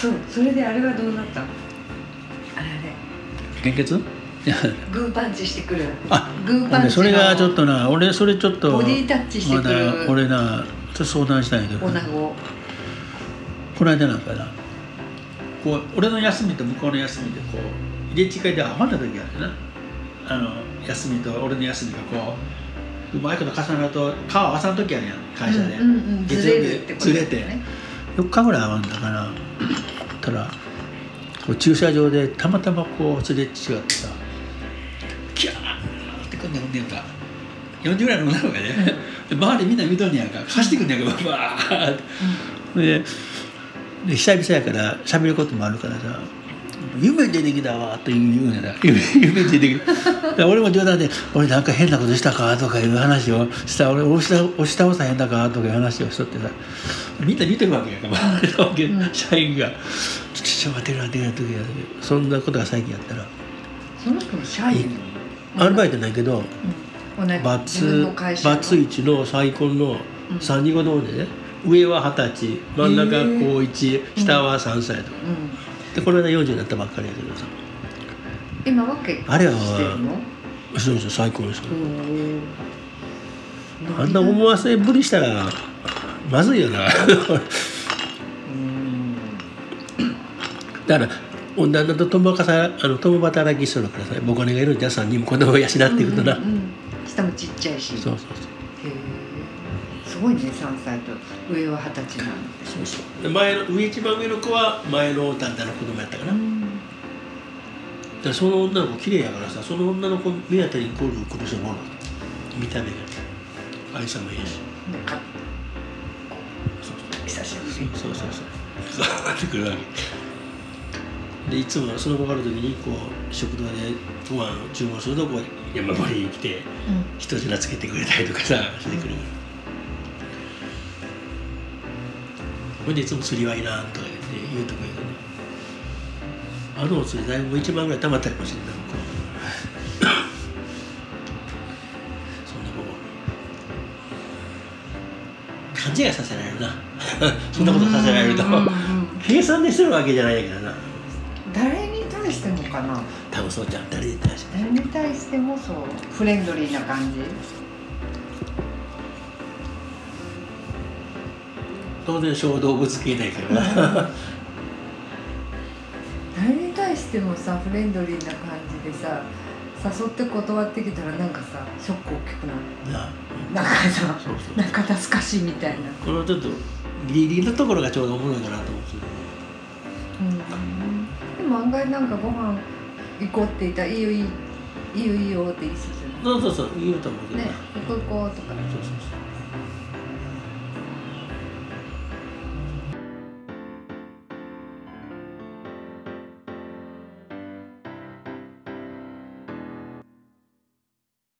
そうそれであれはどうなったの？あれあれ。献血？いや。グーパンチしてくる。あグーパンチのそれがちょっとな俺それちょっとボディタッチしてくる。まだ俺なちょっと相談したんやけど。女子この間なんかなこう俺の休みと向こうの休みでこう入れ違いで合わない時あるな。あの休みと俺の休みがこううまいこと重なると顔合わさん時あるやん会社で、うんうんうん、ずれ月曜日ずれて。4日ぐらい合わんだからたら駐車場でたまたまこうすれ違ってさキャーってこんなほんでんか40ぐらいの女の子がね、で周りみんな見とんねやんか走ってくんねやんかバーってでで久々やから喋ることもあるからさ「夢に出てきたわ」と言うんやな夢出てきた。で俺も冗談で「俺なんか変なことしたか?」とかいう話をした俺押し倒押し倒さへんだかとかいう話をしとってさみんな見てるわけやから うん。社員が「ちょっと待ってる待ってる待ってる」そんなことが最近やったら。その人も社員アルバイトないけどうん。バツバツイチの再婚のうん。3人子供でね上は二十歳真ん中へー。高1下は3歳とか。うん。でこの間40になったばっかりやけどさ。今は結あれはそうそう最高ですあんな思わせぶりしたらまずいよな。うん。だから女のと共かさあの共働きしとるからさ僕姉がいるんじゃ3人も子供を養っていくとな、うんうんうん。下もちっちゃいし。そうそうへえすごいね3歳と上は二十歳なんでそうそう。そうで前の上一番上の子は前の旦那の子供やったかな、だからその女の子綺麗やからさその女の子目当てにゴルフ来る人も見た目が。愛さもいいし。なん。かそうそう久しぶりそう。そう。そうそうってくるわけでいつもその子がある時にこう食堂でご飯を注文するとこう山盛りに来て一品つけてくれたりとかさしてくる。ほんでいつも釣りはいらんとか言って言うとこやけどあのお釣りだいぶ1万ぐらい貯まったかもしれない勘違いさせられるな。そんなことさせられると。計算でしてるわけじゃないけどな。誰に対してもかな。多分そうちゃん。誰に対して誰に対してもそうフレンドリーな感じ。当然小動物系ないからな誰に対してもさフレンドリーな感じでさ誘って断ってきたらなんかさショック大きくなるななんかさなんか懐かしいみたいな。このちょっとギリギリのところがちょうどおもろいかなと思うんですようんでも案外なんかご飯行こうって言ったら「いいよいいいいよいいよ」って言いそうじゃそうそうそう言うと思うけどな。いね行こう行こうとか。そうそうそう